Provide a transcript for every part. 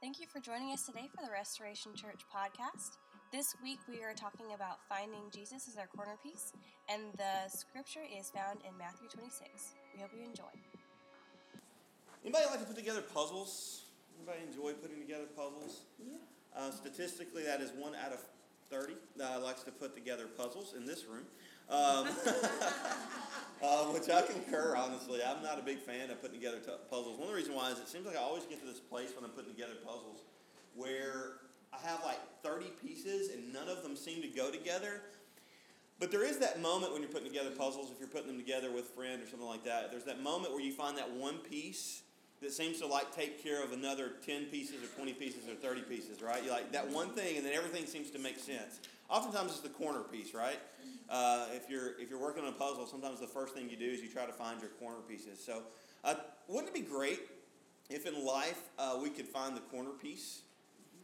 Thank you for joining us today for the Restoration Church podcast. This week we are talking about finding Jesus as our corner piece, and the scripture is found in Matthew 26. We hope you enjoy. Anybody like to put together puzzles? Anybody enjoy putting together puzzles? Yeah. Uh, statistically, that is one out of 30 that likes to put together puzzles in this room. Um, uh, which I concur, honestly. I'm not a big fan of putting together t- puzzles. One of the reasons why is it seems like I always get to this place when I'm putting together puzzles where I have like 30 pieces and none of them seem to go together. But there is that moment when you're putting together puzzles, if you're putting them together with a friend or something like that, there's that moment where you find that one piece that seems to like take care of another 10 pieces or 20 pieces or 30 pieces, right? You like that one thing and then everything seems to make sense. Oftentimes it's the corner piece, right? Uh, if you're if you're working on a puzzle, sometimes the first thing you do is you try to find your corner pieces. So, uh, wouldn't it be great if in life uh, we could find the corner piece?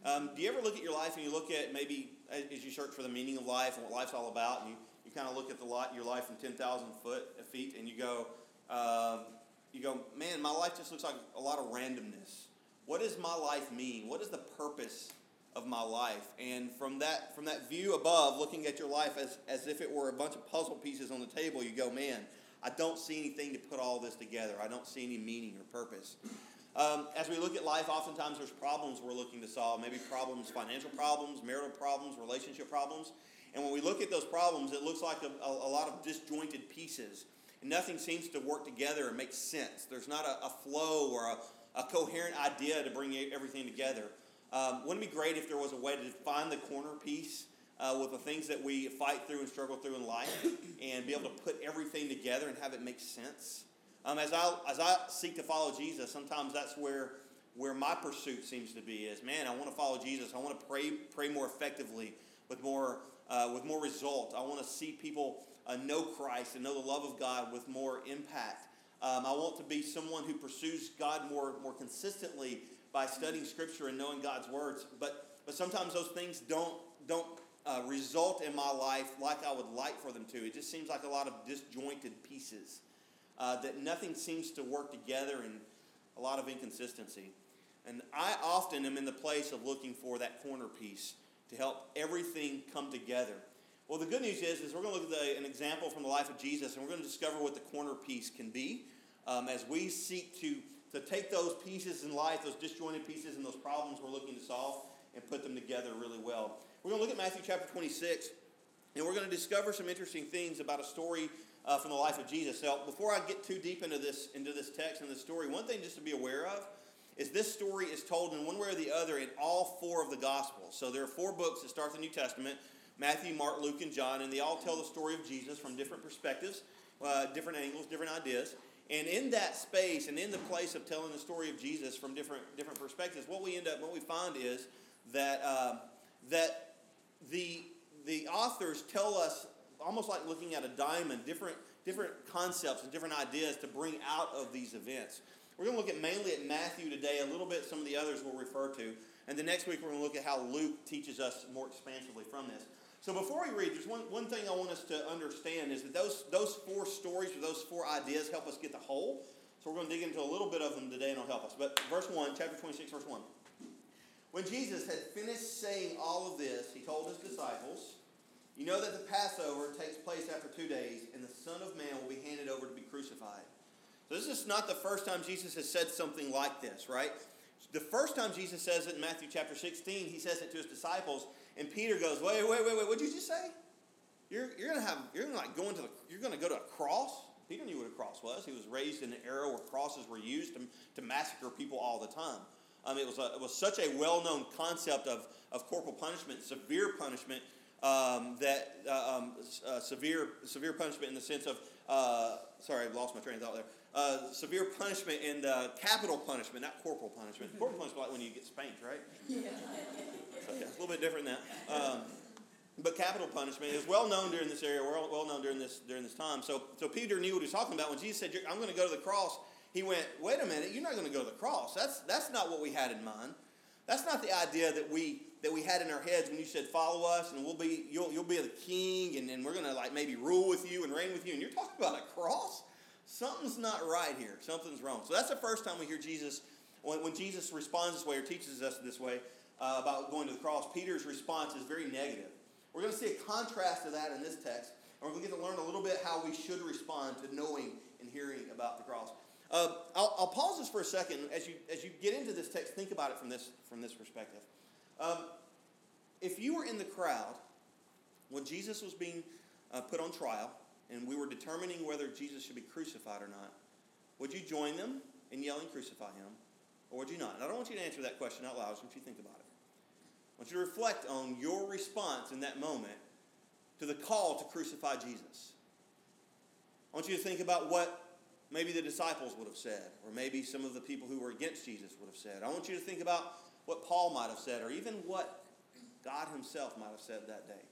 Um, do you ever look at your life and you look at maybe as you search for the meaning of life and what life's all about, and you, you kind of look at the lot your life from ten thousand foot uh, feet, and you go, um, you go, man, my life just looks like a lot of randomness. What does my life mean? What is the purpose of my life. And from that, from that view above, looking at your life as, as if it were a bunch of puzzle pieces on the table, you go, man, I don't see anything to put all this together. I don't see any meaning or purpose. Um, as we look at life, oftentimes there's problems we're looking to solve. Maybe problems, financial problems, marital problems, relationship problems. And when we look at those problems, it looks like a, a, a lot of disjointed pieces. And nothing seems to work together and make sense. There's not a, a flow or a, a coherent idea to bring everything together. Um, wouldn't it be great if there was a way to find the corner piece uh, with the things that we fight through and struggle through in life and be able to put everything together and have it make sense? Um, as, I, as I seek to follow Jesus, sometimes that's where, where my pursuit seems to be is, man, I want to follow Jesus. I want to pray, pray more effectively with more, uh, with more result. I want to see people uh, know Christ and know the love of God with more impact. Um, I want to be someone who pursues God more, more consistently by studying Scripture and knowing God's words. But, but sometimes those things don't, don't uh, result in my life like I would like for them to. It just seems like a lot of disjointed pieces, uh, that nothing seems to work together and a lot of inconsistency. And I often am in the place of looking for that corner piece to help everything come together. Well, the good news is, is we're going to look at the, an example from the life of Jesus, and we're going to discover what the corner piece can be um, as we seek to to take those pieces in life, those disjointed pieces and those problems we're looking to solve, and put them together really well. We're going to look at Matthew chapter 26, and we're going to discover some interesting things about a story uh, from the life of Jesus. So before I get too deep into this, into this text and this story, one thing just to be aware of is this story is told in one way or the other in all four of the Gospels. So there are four books that start the New Testament Matthew, Mark, Luke, and John, and they all tell the story of Jesus from different perspectives, uh, different angles, different ideas. And in that space and in the place of telling the story of Jesus from different, different perspectives, what we end up, what we find is that, uh, that the, the authors tell us, almost like looking at a diamond, different, different concepts and different ideas to bring out of these events. We're going to look at mainly at Matthew today, a little bit some of the others we'll refer to. And the next week we're going to look at how Luke teaches us more expansively from this. So before we read, there's one, one thing I want us to understand is that those, those four stories or those four ideas help us get the whole. So we're going to dig into a little bit of them today and it'll help us. But verse 1, chapter 26, verse 1. When Jesus had finished saying all of this, he told his disciples, You know that the Passover takes place after two days, and the Son of Man will be handed over to be crucified. So this is not the first time Jesus has said something like this, right? The first time Jesus says it in Matthew chapter 16, he says it to his disciples, and Peter goes, wait, wait, wait, wait, what did you just say? You're, you're gonna have you're gonna like go into the you're gonna go to a cross. Peter knew what a cross was. He was raised in an era where crosses were used to, to massacre people all the time. Um, it was a, it was such a well known concept of of corporal punishment, severe punishment. Um, that uh, um, uh, severe severe punishment in the sense of uh, sorry I lost my train of thought there uh, severe punishment and uh, capital punishment not corporal punishment corporal punishment like when you get spanked right yeah yeah, it's a little bit different than that. Um, but capital punishment is well known during this area, well, well known during this during this time. So, so Peter knew what he was talking about when Jesus said, "I'm going to go to the cross." He went, "Wait a minute, you're not going to go to the cross. That's that's not what we had in mind. That's not the idea that we that we had in our heads when you said, "Follow us, and we'll be you'll you'll be the king, and, and we're going to like maybe rule with you and reign with you." And you're talking about a cross. Something's not right here. Something's wrong. So that's the first time we hear Jesus When, when Jesus responds this way or teaches us this way uh, about going to the cross, Peter's response is very negative. We're going to see a contrast to that in this text, and we're going to get to learn a little bit how we should respond to knowing and hearing about the cross. Uh, I'll, I'll, pause this for a second. As you, as you get into this text, think about it from this, from this perspective. Um, if you were in the crowd when Jesus was being uh, put on trial and we were determining whether Jesus should be crucified or not, would you join them in yelling, Crucify him, or would you not? And I don't want you to answer that question out loud. I want you to think about it. I want you to reflect on your response in that moment to the call to crucify Jesus. I want you to think about what maybe the disciples would have said, or maybe some of the people who were against Jesus would have said. I want you to think about what Paul might have said, or even what God Himself might have said that day.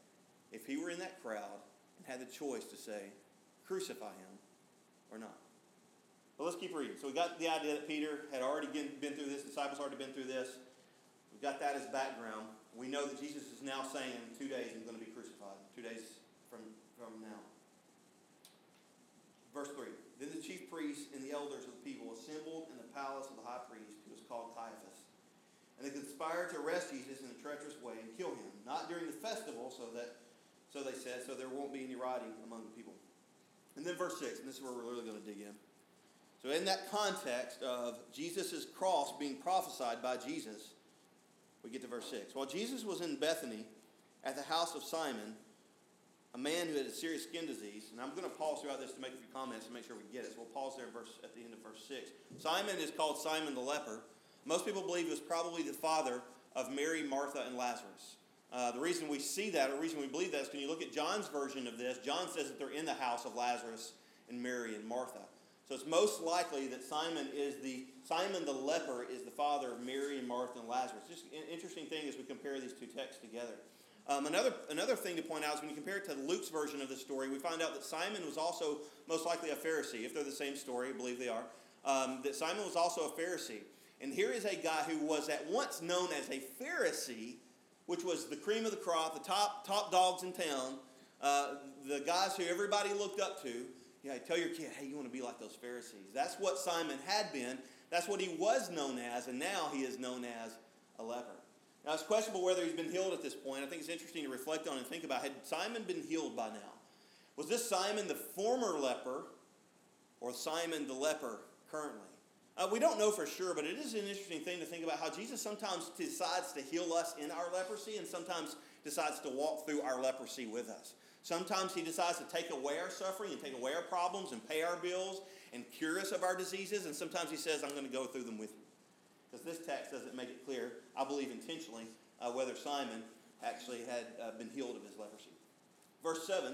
If He were in that crowd and had the choice to say, crucify Him or not. But let's keep reading. So we got the idea that Peter had already been through this, disciples had already been through this. We've got that as background. We know that Jesus is now saying in two days I'm going to be crucified. Two days from, from now. Verse 3. Then the chief priests and the elders of the people assembled in the palace of the high priest, who was called Caiaphas. And they conspired to arrest Jesus in a treacherous way and kill him, not during the festival, so that so they said, so there won't be any rioting among the people. And then verse 6, and this is where we're really going to dig in. So, in that context of Jesus' cross being prophesied by Jesus, we get to verse 6. While Jesus was in Bethany at the house of Simon, a man who had a serious skin disease, and I'm going to pause throughout this to make a few comments to make sure we get it. So we'll pause there verse, at the end of verse 6. Simon is called Simon the leper. Most people believe he was probably the father of Mary, Martha, and Lazarus. Uh, the reason we see that, or the reason we believe that, is when you look at John's version of this, John says that they're in the house of Lazarus and Mary and Martha. So it's most likely that Simon is the Simon the leper is the father of Mary and Martha and Lazarus. Just an interesting thing as we compare these two texts together. Um, another, another thing to point out is when you compare it to Luke's version of the story, we find out that Simon was also most likely a Pharisee. If they're the same story, I believe they are. Um, that Simon was also a Pharisee. And here is a guy who was at once known as a Pharisee, which was the cream of the crop, the top, top dogs in town, uh, the guys who everybody looked up to. Yeah, tell your kid, hey, you want to be like those Pharisees. That's what Simon had been. That's what he was known as, and now he is known as a leper. Now, it's questionable whether he's been healed at this point. I think it's interesting to reflect on and think about had Simon been healed by now? Was this Simon the former leper or Simon the leper currently? Uh, we don't know for sure, but it is an interesting thing to think about how Jesus sometimes decides to heal us in our leprosy and sometimes decides to walk through our leprosy with us. Sometimes He decides to take away our suffering and take away our problems and pay our bills and cure us of our diseases. And sometimes He says, I'm going to go through them with you. Because this text doesn't make it clear, I believe intentionally, uh, whether Simon actually had uh, been healed of his leprosy. Verse 7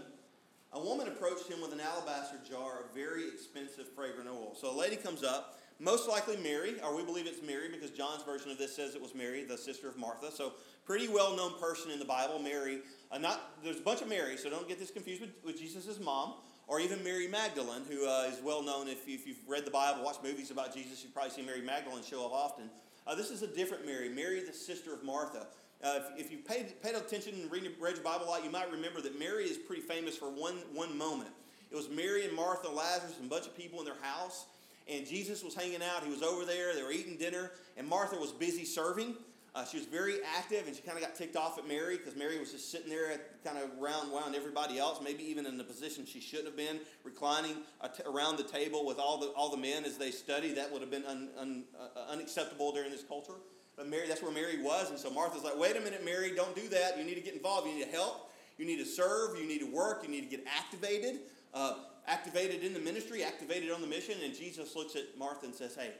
A woman approached him with an alabaster jar of very expensive fragrant oil. So a lady comes up, most likely Mary, or we believe it's Mary because John's version of this says it was Mary, the sister of Martha. So pretty well known person in the Bible, Mary. Uh, not there's a bunch of Marys, so don't get this confused with, with Jesus' mom, or even Mary Magdalene, who uh, is well known. If, if you've read the Bible, watched movies about Jesus, you've probably seen Mary Magdalene show up often. Uh, this is a different Mary, Mary, the sister of Martha. Uh, if, if you paid, paid attention and read, read your Bible a lot, you might remember that Mary is pretty famous for one, one moment. It was Mary and Martha, Lazarus, and a bunch of people in their house, and Jesus was hanging out. He was over there. They were eating dinner, and Martha was busy serving. Uh, she was very active, and she kind of got ticked off at Mary because Mary was just sitting there, kind of around around everybody else, maybe even in the position she shouldn't have been, reclining around the table with all the all the men as they studied. That would have been un, un, uh, unacceptable during this culture. But Mary, that's where Mary was, and so Martha's like, "Wait a minute, Mary, don't do that. You need to get involved. You need to help. You need to serve. You need to work. You need to get activated, uh, activated in the ministry, activated on the mission." And Jesus looks at Martha and says, "Hey."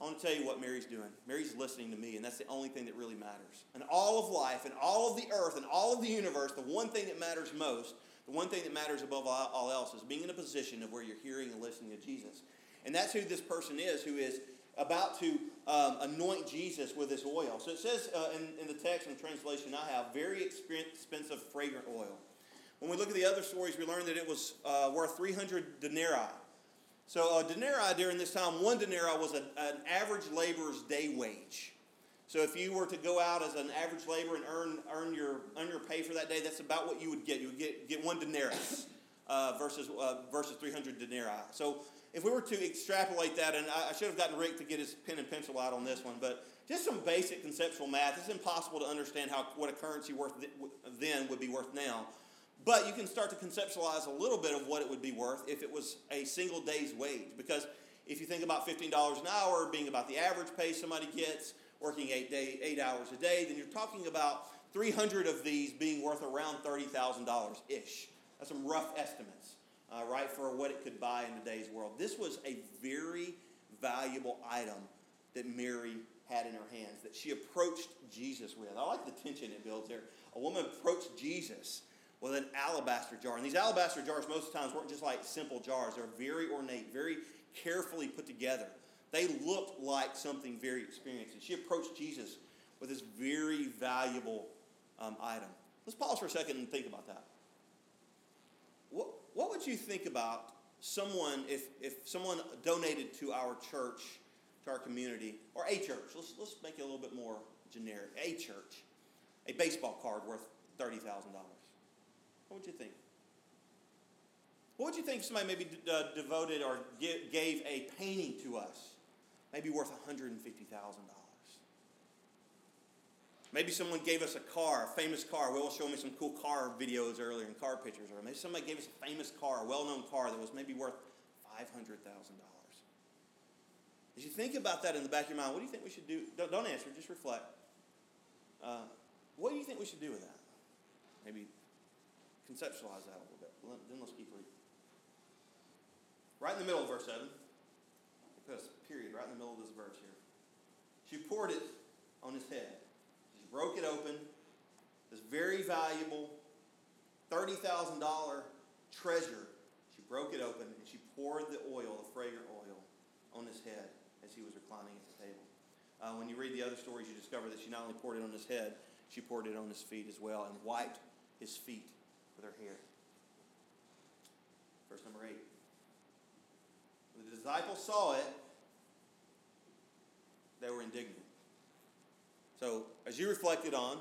I want to tell you what Mary's doing. Mary's listening to me, and that's the only thing that really matters. And all of life, and all of the earth, and all of the universe, the one thing that matters most, the one thing that matters above all else, is being in a position of where you're hearing and listening to Jesus. And that's who this person is, who is about to um, anoint Jesus with this oil. So it says uh, in, in the text and translation I have, very expensive, fragrant oil. When we look at the other stories, we learn that it was uh, worth 300 denarii. So a denarii during this time, one denarii was an average laborer's day wage. So if you were to go out as an average laborer and earn, earn, your, earn your pay for that day, that's about what you would get. You would get, get one denarius uh, versus, uh, versus 300 denarii. So if we were to extrapolate that, and I, I should have gotten Rick to get his pen and pencil out on this one, but just some basic conceptual math. It's impossible to understand how what a currency worth th- then would be worth now. But you can start to conceptualize a little bit of what it would be worth if it was a single day's wage. Because if you think about $15 an hour being about the average pay somebody gets, working eight, day, eight hours a day, then you're talking about 300 of these being worth around $30,000 ish. That's some rough estimates, uh, right, for what it could buy in today's world. This was a very valuable item that Mary had in her hands, that she approached Jesus with. I like the tension it builds there. A woman approached Jesus with an alabaster jar. And these alabaster jars, most of the times, weren't just like simple jars, they're very ornate, very carefully put together. They looked like something very experienced. And she approached Jesus with this very valuable um, item. Let's pause for a second and think about that. What, what would you think about someone, if, if someone donated to our church, to our community, or a church, let's, let's make it a little bit more generic, a church, a baseball card worth $30,000? What would you think? What would you think somebody maybe uh, devoted or gave a painting to us, maybe worth $150,000? Maybe someone gave us a car, a famous car. Will showed me some cool car videos earlier and car pictures. Or maybe somebody gave us a famous car, a well-known car that was maybe worth $500,000. As you think about that in the back of your mind, what do you think we should do? Don't, don't answer, just reflect. Uh, what do you think we should do with that? Maybe conceptualize that a little bit. Then let's keep reading. Right in the middle of verse 7, put a period right in the middle of this verse here. She poured it on his head She broke it open. This very valuable $30,000 treasure. She broke it open and she poured the oil, the fragrant oil, on his head as he was reclining at the table. Uh, when you read the other stories, you discover that she not only poured it on his head, she poured it on his feet as well and wiped his feet with hair. Verse number 8. When the disciples saw it, they were indignant. So, as you reflected on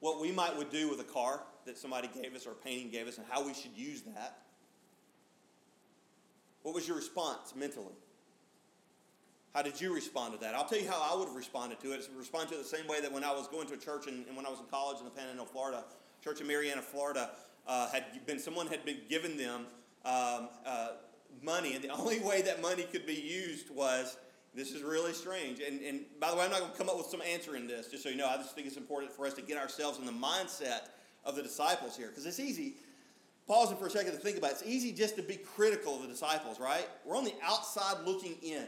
what we might would do with a car that somebody gave us or a painting gave us and how we should use that, what was your response mentally? How did you respond to that? I'll tell you how I would have responded to it. It's respond to it the same way that when I was going to a church and, and when I was in college in the Panhandle, Florida, church in Marianna, Florida, uh, had been someone had been given them um, uh, money, and the only way that money could be used was this is really strange. And, and by the way, I'm not going to come up with some answer in this, just so you know. I just think it's important for us to get ourselves in the mindset of the disciples here, because it's easy. Pausing for a second to think about it. It's easy just to be critical of the disciples, right? We're on the outside looking in.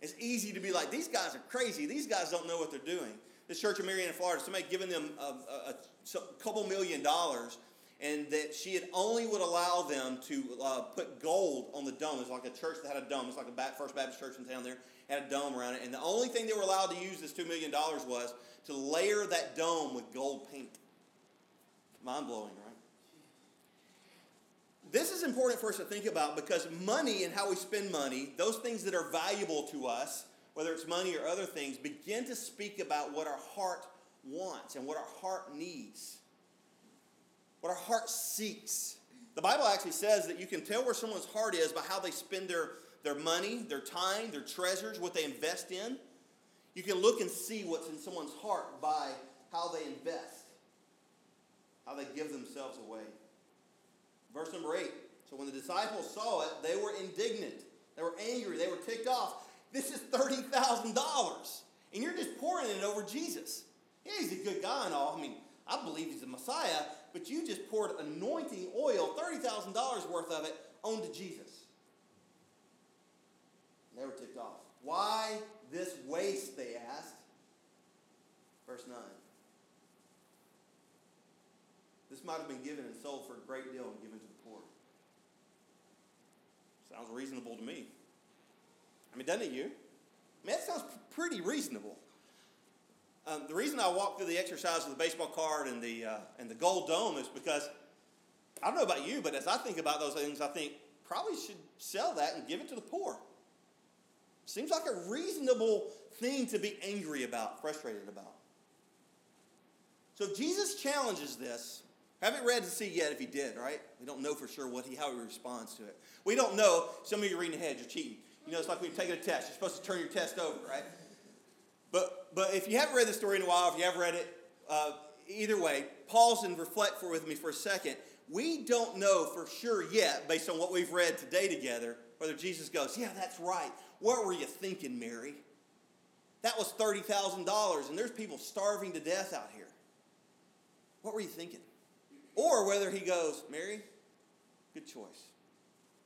It's easy to be like, these guys are crazy. These guys don't know what they're doing. This church in Marianna, Florida, somebody giving them a, a, a couple million dollars and that she had only would allow them to uh, put gold on the dome. It's like a church that had a dome. It's like a First Baptist church in town there had a dome around it. And the only thing they were allowed to use this $2 million was to layer that dome with gold paint. Mind blowing, right? This is important for us to think about because money and how we spend money, those things that are valuable to us, whether it's money or other things, begin to speak about what our heart wants and what our heart needs what our heart seeks. The Bible actually says that you can tell where someone's heart is by how they spend their, their money, their time, their treasures, what they invest in. You can look and see what's in someone's heart by how they invest, how they give themselves away. Verse number 8. So when the disciples saw it, they were indignant. They were angry. They were ticked off. This is $30,000. And you're just pouring it over Jesus. Yeah, he's a good guy and all. I mean, I believe he's the Messiah, but you just poured anointing oil, $30,000 worth of it, onto Jesus. Were ticked off. Why this waste, they asked. Verse 9. This might have been given and sold for a great deal and given to the poor. Sounds reasonable to me. I mean, doesn't it you? I mean, that sounds pretty reasonable. Um, the reason I walk through the exercise of the baseball card and the, uh, and the gold dome is because I don't know about you, but as I think about those things, I think probably should sell that and give it to the poor. Seems like a reasonable thing to be angry about, frustrated about. So Jesus challenges this. Haven't read to see yet if he did, right? We don't know for sure what he, how he responds to it. We don't know. Some of you are reading ahead, you're cheating. You know, it's like when you're taking a test. You're supposed to turn your test over, right? But, but if you haven't read the story in a while, if you have read it, uh, either way, pause and reflect for with me for a second. We don't know for sure yet, based on what we've read today together, whether Jesus goes, Yeah, that's right. What were you thinking, Mary? That was $30,000, and there's people starving to death out here. What were you thinking? Or whether he goes, Mary, good choice.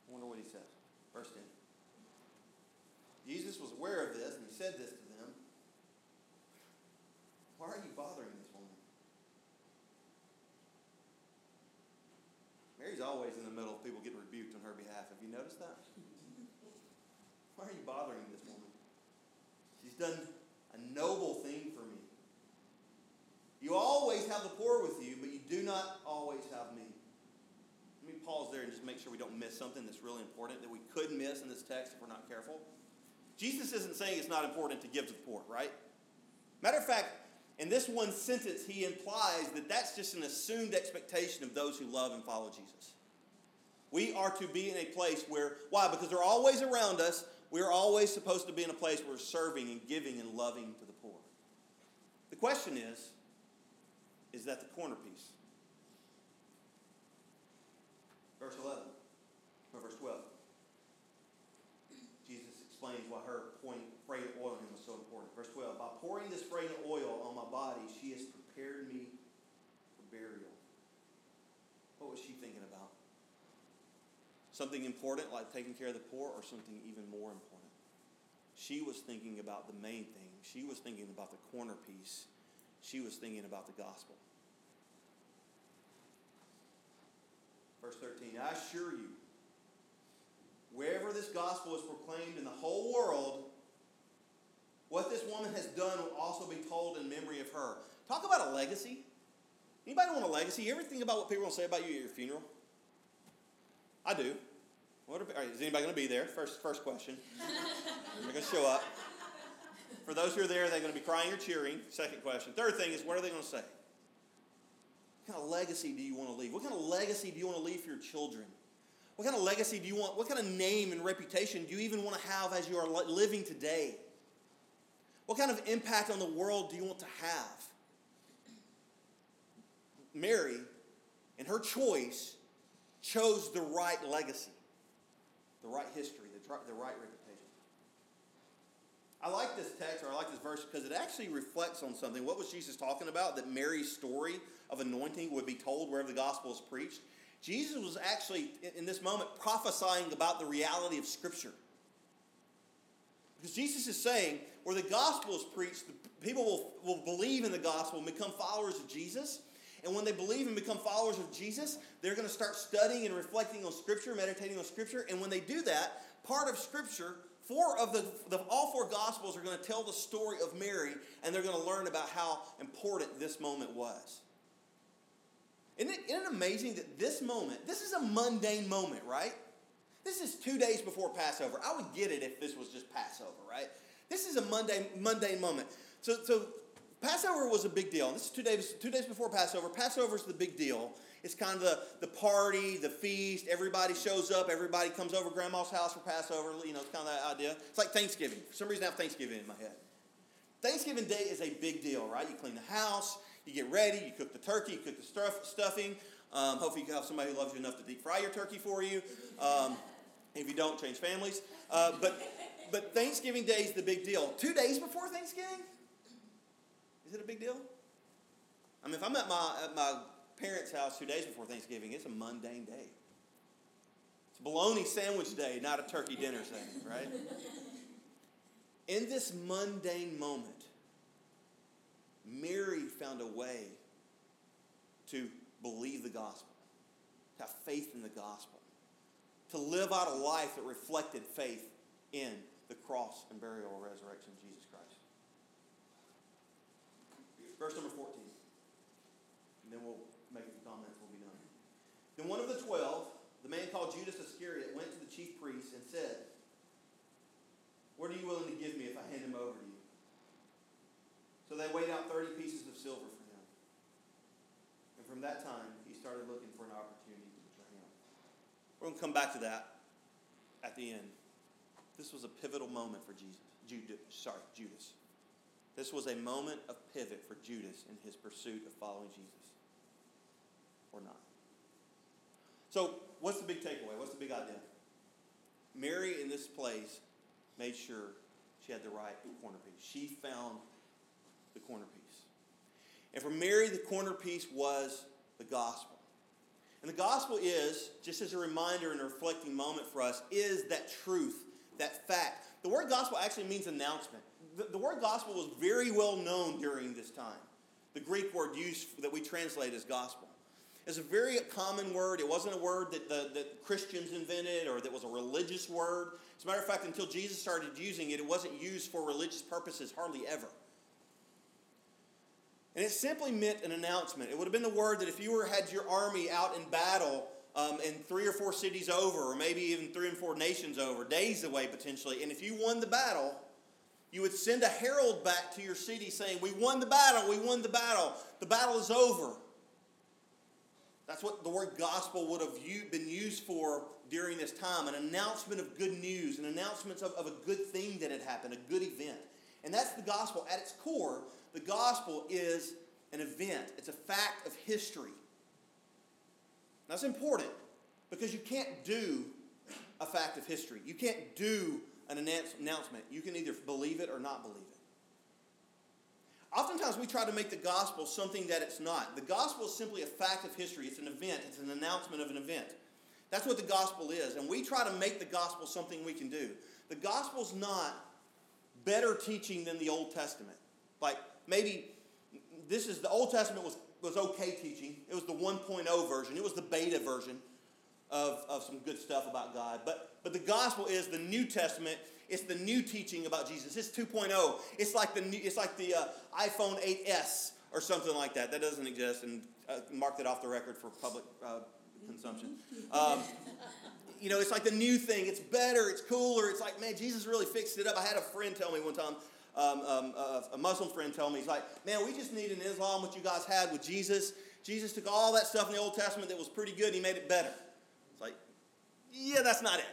I wonder what he says. Verse 10. Jesus was aware of this, and he said this to them. Why are you bothering this woman? Mary's always in the middle of people getting rebuked on her behalf. Have you noticed that? Why are you bothering this woman? She's done a noble thing for me. You always have the poor with you, but you do not always have me. Let me pause there and just make sure we don't miss something that's really important that we could miss in this text if we're not careful. Jesus isn't saying it's not important to give to the poor, right? Matter of fact, in this one sentence, he implies that that's just an assumed expectation of those who love and follow Jesus. We are to be in a place where, why? Because they're always around us. We're always supposed to be in a place where we're serving and giving and loving to the poor. The question is, is that the corner piece? Verse 11, or verse 12. Explains why her pouring fragrant oil on him was so important. Verse 12, by pouring this fragrant oil on my body, she has prepared me for burial. What was she thinking about? Something important like taking care of the poor, or something even more important? She was thinking about the main thing. She was thinking about the corner piece. She was thinking about the gospel. Verse 13 I assure you, wherever this gospel is proclaimed in the whole world, what this woman has done will also be told in memory of her. Talk about a legacy. Anybody want a legacy? You ever think about what people will say about you at your funeral? I do. What are, is anybody going to be there? First, first question. They're going to show up. For those who are there, they're going to be crying or cheering. Second question. Third thing is, what are they going to say? What kind of legacy do you want to leave? What kind of legacy do you want to leave for your children? What kind of legacy do you want? What kind of name and reputation do you even want to have as you are living today? What kind of impact on the world do you want to have? Mary, in her choice, chose the right legacy, the right history, the, the right reputation. I like this text, or I like this verse, because it actually reflects on something. What was Jesus talking about? That Mary's story of anointing would be told wherever the gospel is preached. Jesus was actually, in this moment, prophesying about the reality of Scripture. Because Jesus is saying, where the gospel is preached, people will, will believe in the gospel and become followers of Jesus. And when they believe and become followers of Jesus, they're going to start studying and reflecting on Scripture, meditating on Scripture. And when they do that, part of Scripture, four of the, the all four Gospels are going to tell the story of Mary, and they're going to learn about how important this moment was. Isn't it, isn't it amazing that this moment, this is a mundane moment, right? This is two days before Passover. I would get it if this was just Passover, right? This is a mundane, mundane moment. So, so Passover was a big deal. This is two days, two days before Passover. Passover is the big deal. It's kind of the, the party, the feast. Everybody shows up. Everybody comes over grandma's house for Passover. You know, it's kind of that idea. It's like Thanksgiving. For some reason, I have Thanksgiving in my head. Thanksgiving Day is a big deal, right? You clean the house, you get ready, you cook the turkey, you cook the stuff, stuffing. Um, hopefully, you have somebody who loves you enough to deep fry your turkey for you. Um, if you don't, change families. Uh, but, but Thanksgiving Day is the big deal. Two days before Thanksgiving? Is it a big deal? I mean, if I'm at my, at my parents' house two days before Thanksgiving, it's a mundane day. It's bologna sandwich day, not a turkey dinner thing, right? In this mundane moment, Mary found a way to believe the gospel, to have faith in the gospel, to live out a life that reflected faith in the cross and burial and resurrection of Jesus Christ. Verse number 14. And then we'll make a few comments, we'll be done. Then one of the twelve, the man called Judas Iscariot, went to the chief priests and said, What are you willing to give me if I hand him over to you? So they weighed out 30 pieces of silver for him. And from that time, he started looking for an opportunity to betray him. We're going to come back to that at the end. This was a pivotal moment for Jesus. Judas, sorry, Judas. This was a moment of pivot for Judas in his pursuit of following Jesus. Or not. So, what's the big takeaway? What's the big idea? Mary in this place made sure she had the right corner piece. She found the corner piece. And for Mary, the corner piece was the gospel. And the gospel is, just as a reminder and a reflecting moment for us, is that truth, that fact. The word gospel actually means announcement. The, the word gospel was very well known during this time. The Greek word used that we translate as gospel. It's a very common word. It wasn't a word that, the, that Christians invented or that was a religious word. As a matter of fact, until Jesus started using it, it wasn't used for religious purposes hardly ever. And it simply meant an announcement. It would have been the word that if you were had your army out in battle um, in three or four cities over, or maybe even three and four nations over, days away potentially, and if you won the battle, you would send a herald back to your city saying, We won the battle, we won the battle, the battle is over. That's what the word gospel would have been used for during this time an announcement of good news, an announcement of, of a good thing that had happened, a good event. And that's the gospel. At its core, the gospel is an event, it's a fact of history. That's important because you can't do a fact of history. You can't do an announcement. You can either believe it or not believe it. Oftentimes we try to make the gospel something that it's not. The gospel is simply a fact of history, it's an event, it's an announcement of an event. That's what the gospel is. And we try to make the gospel something we can do. The gospel's not better teaching than the Old Testament. Like maybe this is the Old Testament was, was okay teaching. It was the 1.0 version, it was the beta version of, of some good stuff about God. But, but the gospel is the New Testament it's the new teaching about Jesus. It's 2.0. It's like the new, it's like the uh, iPhone 8s or something like that. That doesn't exist, and uh, marked it off the record for public uh, consumption. Um, you know, it's like the new thing. It's better. It's cooler. It's like, man, Jesus really fixed it up. I had a friend tell me one time. Um, um, uh, a Muslim friend tell me, he's like, man, we just need an Islam, what you guys had with Jesus. Jesus took all that stuff in the Old Testament that was pretty good, and he made it better. It's like, yeah, that's not it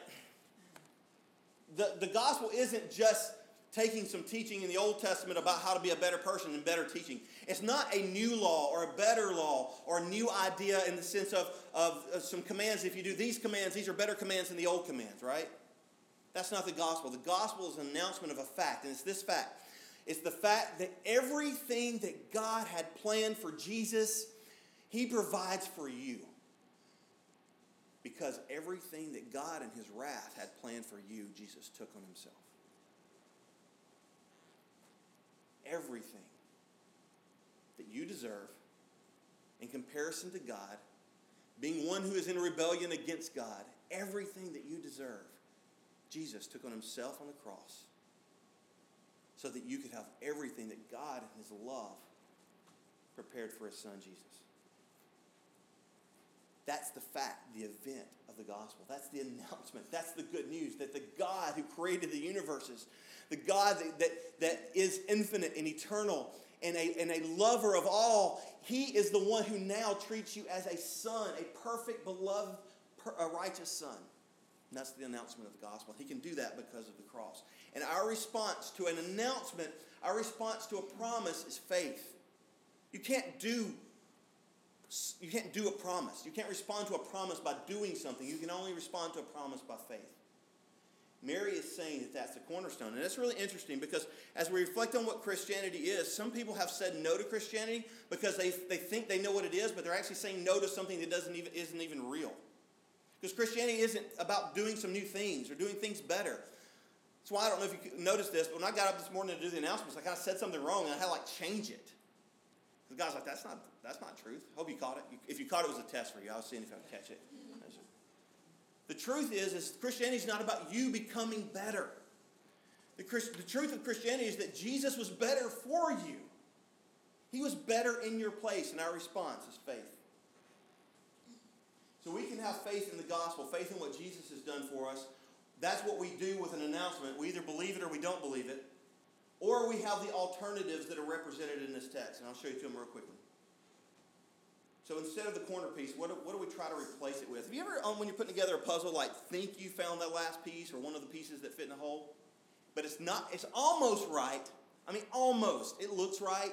the, the gospel isn't just taking some teaching in the Old Testament about how to be a better person and better teaching. It's not a new law or a better law or a new idea in the sense of, of, of, some commands. If you do these commands, these are better commands than the old commands, right? That's not the gospel. The gospel is an announcement of a fact, and it's this fact. It's the fact that everything that God had planned for Jesus, He provides for you because everything that God in his wrath had planned for you, Jesus took on himself. Everything that you deserve in comparison to God, being one who is in rebellion against God, everything that you deserve, Jesus took on himself on the cross so that you could have everything that God in his love prepared for his son Jesus. That's the fact, the event of the gospel. That's the announcement. That's the good news that the God who created the universes, the God that, that, that is infinite and eternal and a, and a lover of all, he is the one who now treats you as a son, a perfect, beloved, a righteous son. And that's the announcement of the gospel. He can do that because of the cross. And our response to an announcement, our response to a promise is faith. You can't do you can't do a promise. You can't respond to a promise by doing something. You can only respond to a promise by faith. Mary is saying that that's the cornerstone. And that's really interesting because as we reflect on what Christianity is, some people have said no to Christianity because they, they think they know what it is, but they're actually saying no to something that doesn't even, isn't even real. Because Christianity isn't about doing some new things or doing things better. That's why I don't know if you noticed this, but when I got up this morning to do the announcements, I kind of said something wrong and I had to like change it. The guy's like, that's not, that's not truth. Hope you caught it. If you caught it, it was a test for you. I was seeing if I could catch it. The truth is, is Christianity is not about you becoming better. The, Christ, the truth of Christianity is that Jesus was better for you. He was better in your place, and our response is faith. So we can have faith in the gospel, faith in what Jesus has done for us. That's what we do with an announcement. We either believe it or we don't believe it. Or we have the alternatives that are represented in this text, and I'll show you to them real quickly. So instead of the corner piece, what do, what do we try to replace it with? Have you ever, um, when you're putting together a puzzle, like think you found that last piece or one of the pieces that fit in the hole? But it's not, it's almost right. I mean, almost. It looks right.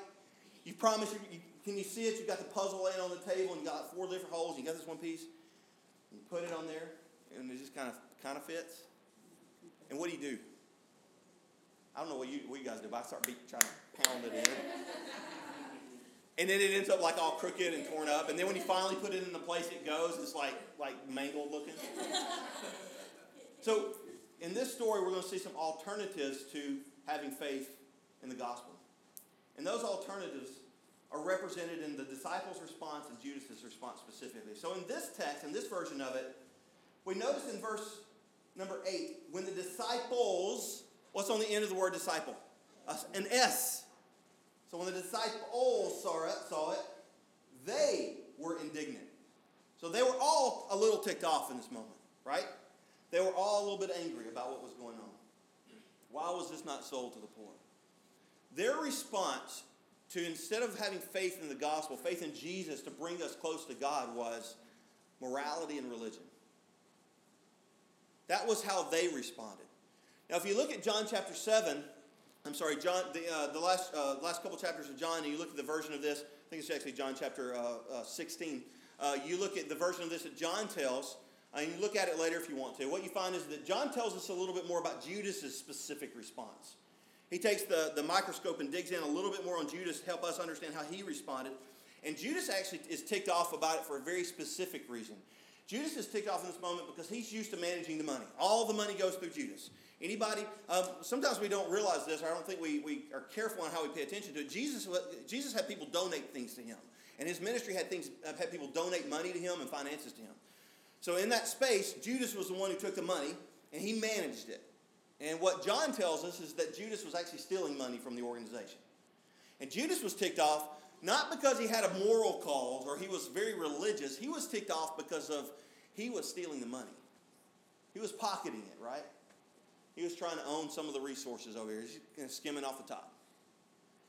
You promise, you, you, can you see it? You've got the puzzle laying on the table and you got four different holes. and You got this one piece. You put it on there and it just kind of kind of fits. And what do you do? I don't know what you, what you guys do, but I start beat, trying to pound it in. and then it ends up like all crooked and torn up. And then when you finally put it in the place it goes, it's like like mangled looking. so in this story, we're going to see some alternatives to having faith in the gospel. And those alternatives are represented in the disciples' response and Judas' response specifically. So in this text, in this version of it, we notice in verse number 8, when the disciples, what's on the end of the word disciple? An S. So when the disciples saw it, saw it, they were indignant. So they were all a little ticked off in this moment, right? They were all a little bit angry about what was going on. Why was this not sold to the poor? Their response to instead of having faith in the gospel, faith in Jesus to bring us close to God was morality and religion. That was how they responded. Now, if you look at John chapter 7, I'm sorry, John, the, uh, the last, uh, last couple chapters of John, and you look at the version of this, I think it's actually John chapter uh, uh 16. Uh, you look at the version of this that John tells, uh, and you look at it later if you want to. What you find is that John tells us a little bit more about Judas's specific response. He takes the, the microscope and digs in a little bit more on Judas to help us understand how he responded. And Judas actually is ticked off about it for a very specific reason. Judas is ticked off in this moment because he's used to managing the money. All the money goes through Judas. Anybody, um, sometimes we don't realize this, I don't think we, we are careful on how we pay attention to it. Jesus, Jesus had people donate things to him. And his ministry had things had people donate money to him and finances to him. So in that space, Judas was the one who took the money and he managed it. And what John tells us is that Judas was actually stealing money from the organization. And Judas was ticked off not because he had a moral cause or he was very religious. He was ticked off because of he was stealing the money. He was pocketing it, right? He was trying to own some of the resources over here. He's skimming off the top.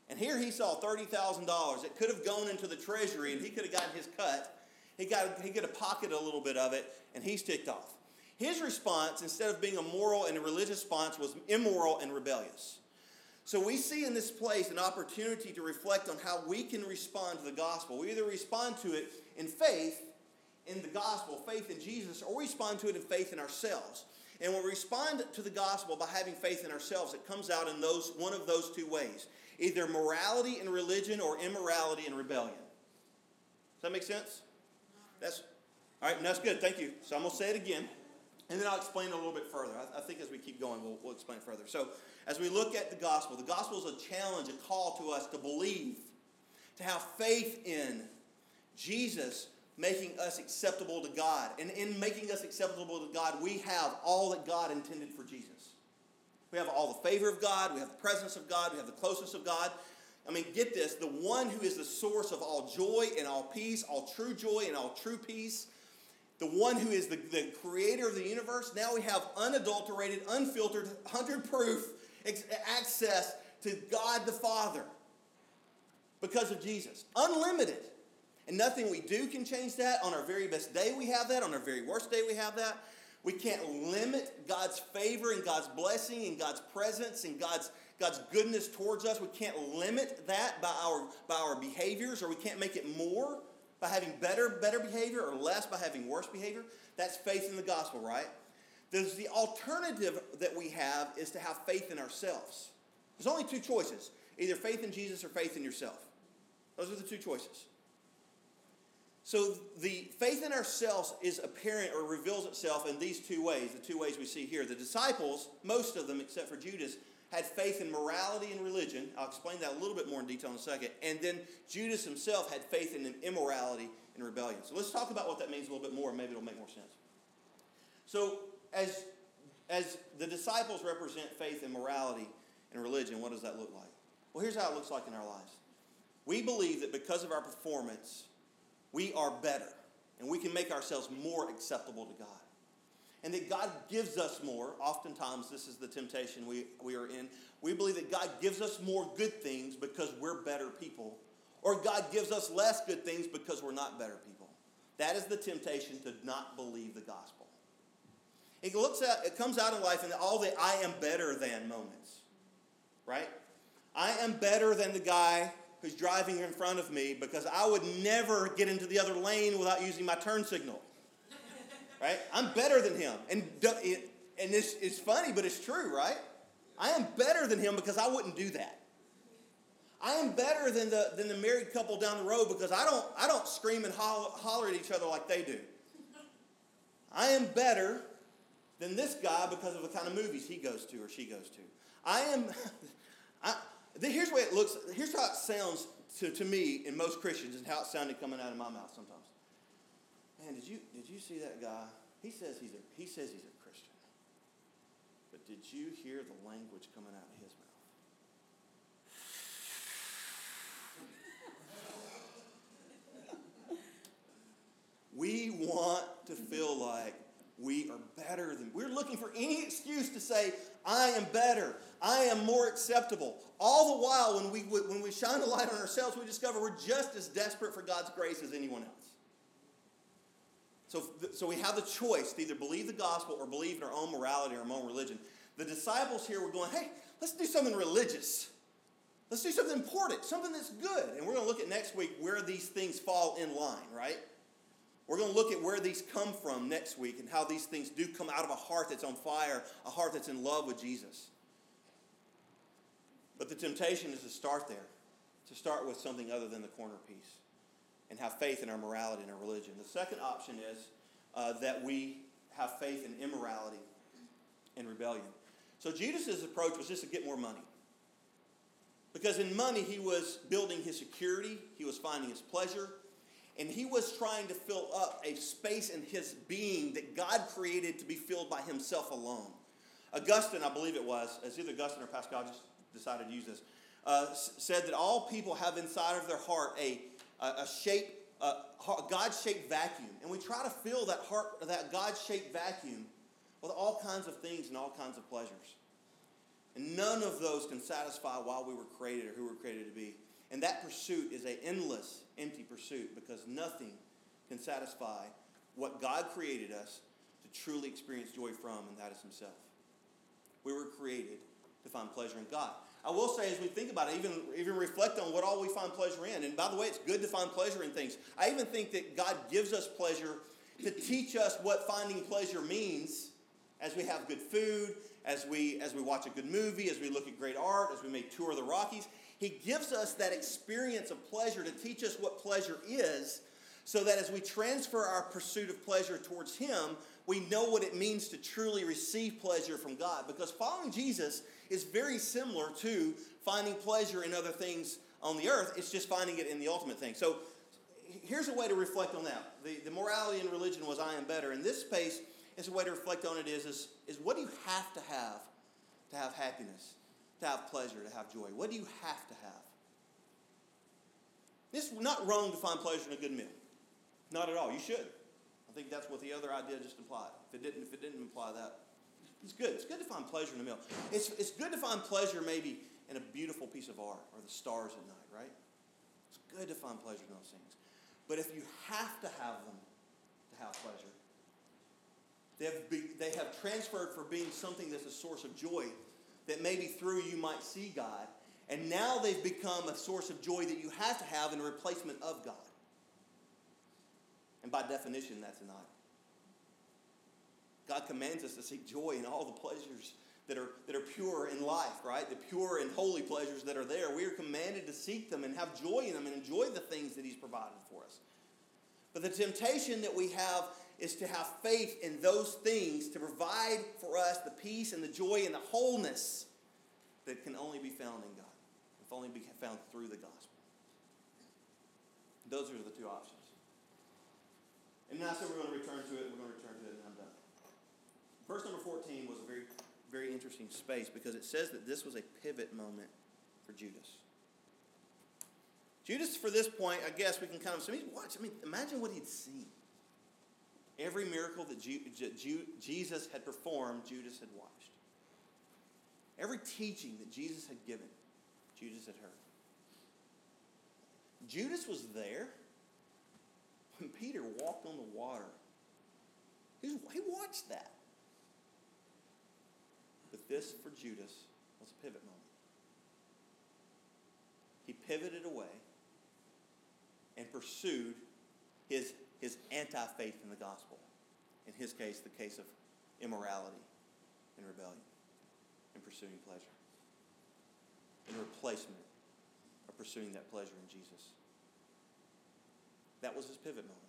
And here he saw $30,000 that could have gone into the treasury and he could have gotten his cut. He, got, he could have pocketed a little bit of it and he's ticked off. His response, instead of being a moral and a religious response, was immoral and rebellious. So we see in this place an opportunity to reflect on how we can respond to the gospel. We either respond to it in faith in the gospel, faith in Jesus, or respond to it in faith in ourselves. And when we respond to the gospel by having faith in ourselves, it comes out in those one of those two ways. Either morality and religion or immorality and rebellion. Does that make sense? That's all right, that's good. Thank you. So I'm gonna say it again. And then I'll explain a little bit further. I, I think as we keep going, we'll, we'll explain further. So, as we look at the gospel, the gospel is a challenge, a call to us to believe, to have faith in Jesus making us acceptable to God. And in making us acceptable to God, we have all that God intended for Jesus. We have all the favor of God, we have the presence of God, we have the closeness of God. I mean, get this the one who is the source of all joy and all peace, all true joy and all true peace, the one who is the, the creator of the universe, now we have unadulterated, unfiltered, 100 proof access to God the Father because of Jesus. Unlimited. And nothing we do can change that. On our very best day, we have that. On our very worst day, we have that. We can't limit God's favor and God's blessing and God's presence and God's, God's goodness towards us. We can't limit that by our, by our behaviors or we can't make it more by having better, better behavior or less by having worse behavior. That's faith in the gospel, right? There's the alternative that we have is to have faith in ourselves. There's only two choices either faith in Jesus or faith in yourself. Those are the two choices. So the faith in ourselves is apparent or reveals itself in these two ways, the two ways we see here. The disciples, most of them except for Judas, had faith in morality and religion. I'll explain that a little bit more in detail in a second. And then Judas himself had faith in immorality and rebellion. So let's talk about what that means a little bit more, and maybe it'll make more sense. So, as, as the disciples represent faith in morality and religion, what does that look like? Well, here's how it looks like in our lives. We believe that because of our performance, we are better, and we can make ourselves more acceptable to God and that God gives us more. Oftentimes, this is the temptation we, we are in. We believe that God gives us more good things because we're better people or God gives us less good things because we're not better people. That is the temptation to not believe the gospel. It looks at it comes out in life in all the I am better than moments. Right? I am better than the guy who's driving in front of me because I would never get into the other lane without using my turn signal. Right? I'm better than him. And, and it's, it's funny, but it's true, right? I am better than him because I wouldn't do that. I am better than the, than the married couple down the road because I don't, I don't scream and holler, holler at each other like they do. I am better than this guy because of the kind of movies he goes to or she goes to. I am, I, here's the way it looks, here's how it sounds to, to me and most Christians and how it sounded coming out of my mouth sometimes. Man, did you, did you see that guy? He says he's a, he says he's a Christian. But did you hear the language coming out of his mouth? we want to feel like we are better than. We're looking for any excuse to say, I am better. I am more acceptable. All the while, when we, when we shine a light on ourselves, we discover we're just as desperate for God's grace as anyone else. So, so we have the choice to either believe the gospel or believe in our own morality or our own religion. The disciples here were going, hey, let's do something religious. Let's do something important, something that's good. And we're going to look at next week where these things fall in line, right? We're going to look at where these come from next week and how these things do come out of a heart that's on fire, a heart that's in love with Jesus. But the temptation is to start there, to start with something other than the corner piece and have faith in our morality and our religion. The second option is uh, that we have faith in immorality and rebellion. So Judas's approach was just to get more money. Because in money, he was building his security, he was finding his pleasure, and he was trying to fill up a space in his being that God created to be filled by himself alone. Augustine, I believe it was, as either Augustine or Pascal just decided to use this, uh, said that all people have inside of their heart a, a, shape, a God-shaped vacuum, and we try to fill that heart, that God-shaped vacuum, with all kinds of things and all kinds of pleasures. And none of those can satisfy why we were created or who we were created to be. And that pursuit is an endless, empty pursuit because nothing can satisfy what God created us to truly experience joy from, and that is Himself. We were created to find pleasure in God. I will say, as we think about it, even, even reflect on what all we find pleasure in. And by the way, it's good to find pleasure in things. I even think that God gives us pleasure to teach us what finding pleasure means as we have good food, as we, as we watch a good movie, as we look at great art, as we may tour the Rockies. He gives us that experience of pleasure to teach us what pleasure is, so that as we transfer our pursuit of pleasure towards Him, we know what it means to truly receive pleasure from God. Because following Jesus is very similar to finding pleasure in other things on the earth, it's just finding it in the ultimate thing. So here's a way to reflect on that. The, the morality in religion was I am better. In this space, is a way to reflect on it is, is, is what do you have to have to have happiness? to have pleasure, to have joy? What do you have to have? It's not wrong to find pleasure in a good meal. Not at all. You should. I think that's what the other idea just implied. If it didn't, if it didn't imply that, it's good. It's good to find pleasure in a meal. It's, it's good to find pleasure maybe in a beautiful piece of art or the stars at night, right? It's good to find pleasure in those things. But if you have to have them to have pleasure, they have, be, they have transferred from being something that's a source of joy that maybe through you might see God. And now they've become a source of joy that you have to have in a replacement of God. And by definition, that's an idol. God commands us to seek joy in all the pleasures that are, that are pure in life, right? The pure and holy pleasures that are there. We are commanded to seek them and have joy in them and enjoy the things that He's provided for us. But the temptation that we have is to have faith in those things to provide for us the peace and the joy and the wholeness that can only be found in God, if only be found through the gospel. Those are the two options. And I said we're going to return to it, we're going to return to it. Verse number 14 was a very, very interesting space because it says that this was a pivot moment for Judas. Judas, for this point, I guess we can kind of, so watch, I mean, imagine what he'd seen. Every miracle that Jesus had performed, Judas had watched. Every teaching that Jesus had given, Judas had heard. Judas was there when Peter walked on the water. He watched that. This, for Judas, was a pivot moment. He pivoted away and pursued his, his anti faith in the gospel. In his case, the case of immorality and rebellion and pursuing pleasure. In replacement of pursuing that pleasure in Jesus. That was his pivot moment.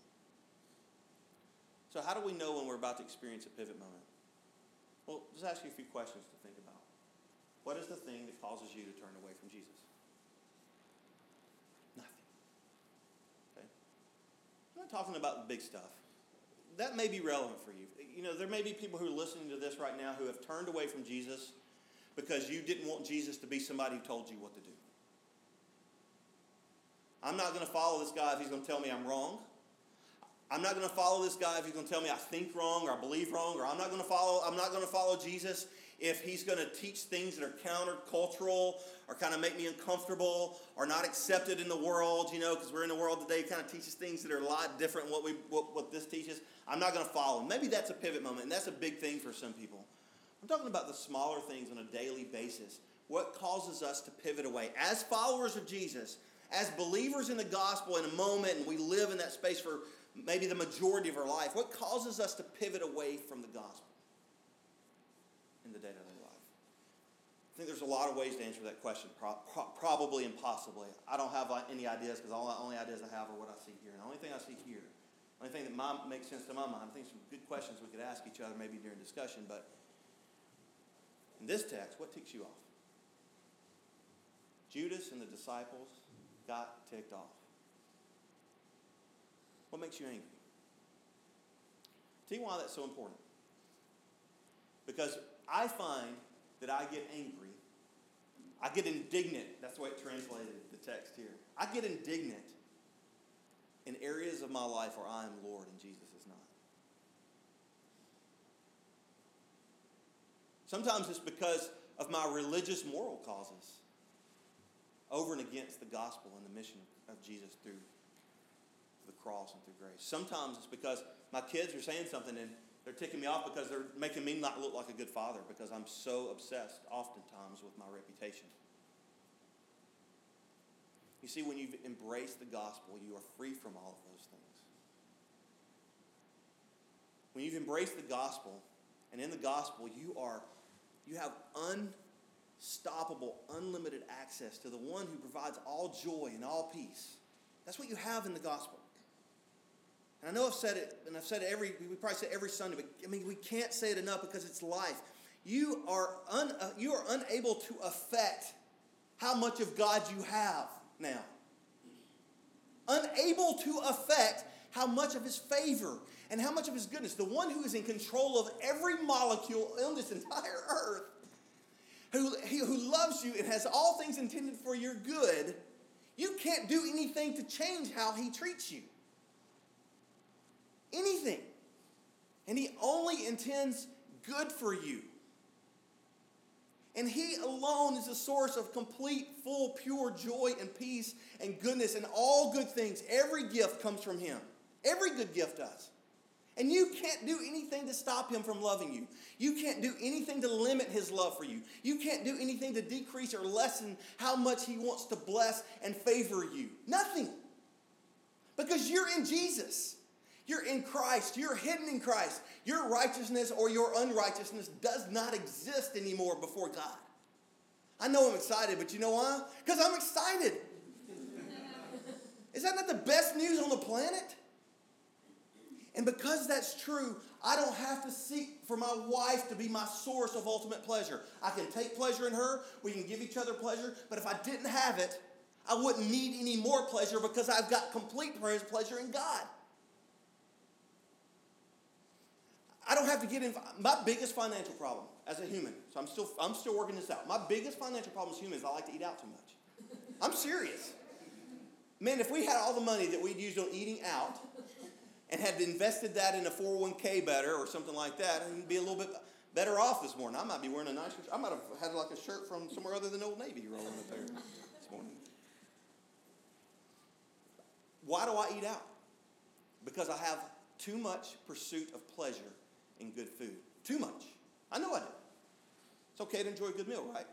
So, how do we know when we're about to experience a pivot moment? Well, just ask you a few questions to think about. What is the thing that causes you to turn away from Jesus? Nothing. Okay? I'm not talking about the big stuff. That may be relevant for you. You know, there may be people who are listening to this right now who have turned away from Jesus because you didn't want Jesus to be somebody who told you what to do. I'm not going to follow this guy if he's going to tell me I'm wrong. I'm not going to follow this guy if he's going to tell me I think wrong or I believe wrong, or I'm not going to follow. I'm not going to follow Jesus if he's going to teach things that are countercultural or kind of make me uncomfortable or not accepted in the world. You know, because we're in the world today, kind of teaches things that are a lot different than what we what, what this teaches. I'm not going to follow. Maybe that's a pivot moment, and that's a big thing for some people. I'm talking about the smaller things on a daily basis. What causes us to pivot away as followers of Jesus? as believers in the gospel in a moment and we live in that space for maybe the majority of our life, what causes us to pivot away from the gospel in the day to day life? I think there's a lot of ways to answer that question, pro- pro- probably and possibly. I don't have uh, any ideas because all the only ideas I have are what I see here. And the only thing I see here, the only thing that my, makes sense to my mind, I think some good questions we could ask each other maybe during discussion, but in this text, what ticks you off? Judas and the disciples got ticked off. What makes you angry? Tell you why that's so important. Because I find that I get angry. I get indignant. That's the way it translated the text here. I get indignant in areas of my life where I am Lord and Jesus is not. Sometimes it's because of my religious moral causes over and against the gospel and the mission of Jesus through the cross and through grace. Sometimes it's because my kids are saying something and they're ticking me off because they're making me not look like a good father because I'm so obsessed oftentimes with my reputation. You see, when you've embraced the gospel, you are free from all of those things. When you've embraced the gospel, and in the gospel, you are you have unstoppable, unlimited access to the one who provides all joy and all peace. That's what you have in the gospel. And I know I've said it, and I've said it every, we probably say every Sunday, but I mean, we can't say it enough because it's life. You are, un, uh, you are unable to affect how much of God you have now. Unable to affect how much of his favor and how much of his goodness. The one who is in control of every molecule on this entire earth who, who loves you and has all things intended for your good, you can't do anything to change how he treats you. Anything. And he only intends good for you. And he alone is the source of complete, full, pure joy and peace and goodness and all good things. Every gift comes from him. Every good gift does. And you can't do anything to stop him from loving you. You can't do anything to limit his love for you. You can't do anything to decrease or lessen how much he wants to bless and favor you. Nothing. Because you're in Jesus. You're in Christ. You're hidden in Christ. Your righteousness or your unrighteousness does not exist anymore before God. I know I'm excited, but you know why? Because I'm excited. Is that not the best news on the planet? And because that's true, I don't have to seek for my wife to be my source of ultimate pleasure. I can take pleasure in her, we can give each other pleasure, but if I didn't have it, I wouldn't need any more pleasure because I've got complete pleasure in God. I don't have to get in. My biggest financial problem as a human, so I'm still, I'm still working this out. My biggest financial problem as a human is I like to eat out too much. I'm serious. Man, if we had all the money that we'd used on eating out, and had invested that in a 401k better or something like that, and be a little bit better off this morning. I might be wearing a nicer. I might have had like a shirt from somewhere other than Old Navy rolling up there this morning. why do I eat out? Because I have too much pursuit of pleasure in good food. Too much. I know I do. It's okay to enjoy a good meal, right?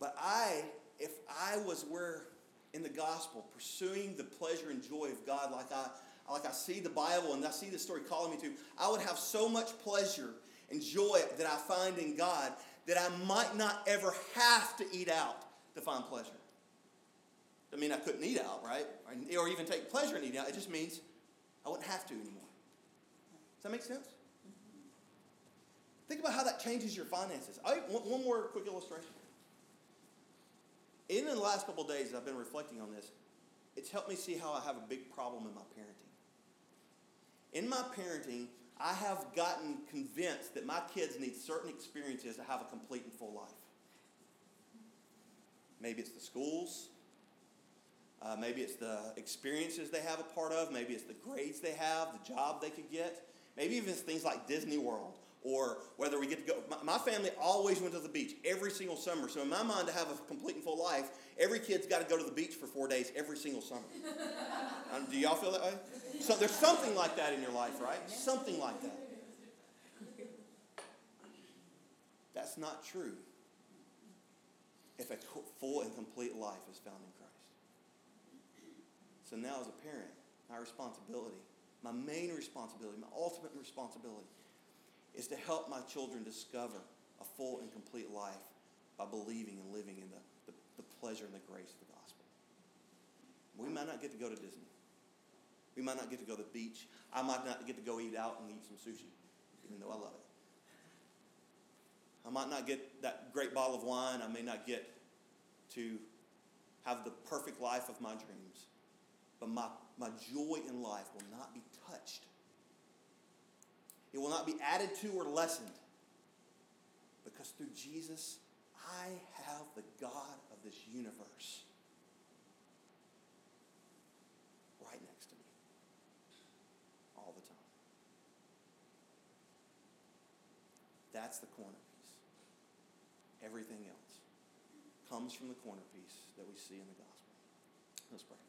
But I, if I was where in the gospel, pursuing the pleasure and joy of God like I like I see the Bible and I see the story calling me to, I would have so much pleasure and joy that I find in God that I might not ever have to eat out to find pleasure. I mean I couldn't eat out, right? Or even take pleasure in eating out. It just means I wouldn't have to anymore. Does that make sense? Think about how that changes your finances. I, one, more quick illustration. In the last couple of days, I've been reflecting on this. It's helped me see how I have a big problem in my parenting. In my parenting, I have gotten convinced that my kids need certain experiences to have a complete and full life. Maybe it's the schools. Uh, maybe it's the experiences they have a part of. Maybe it's the grades they have, the job they could get. Maybe even it's things like Disney World or whether we get to go. My, my, family always went to the beach every single summer. So in my mind, to have a complete and full life, every kid's got to go to the beach for four days every single summer. um, do y'all feel that way? So there's something like that in your life, right? Something like that. That's not true if a full and complete life is found in Christ. So now, as a parent, my responsibility, my main responsibility, my ultimate responsibility, is to help my children discover a full and complete life by believing and living in the, the, the pleasure and the grace of the gospel. We might not get to go to Disney. We might not get to go to the beach. I might not get to go eat out and eat some sushi, even though I love it. I might not get that great bottle of wine. I may not get to have the perfect life of my dreams. But my, my joy in life will not be touched it will not be added to or lessened. Because through Jesus, I have the God of this universe right next to me all the time. That's the corner piece. Everything else comes from the corner piece that we see in the gospel. Let's pray.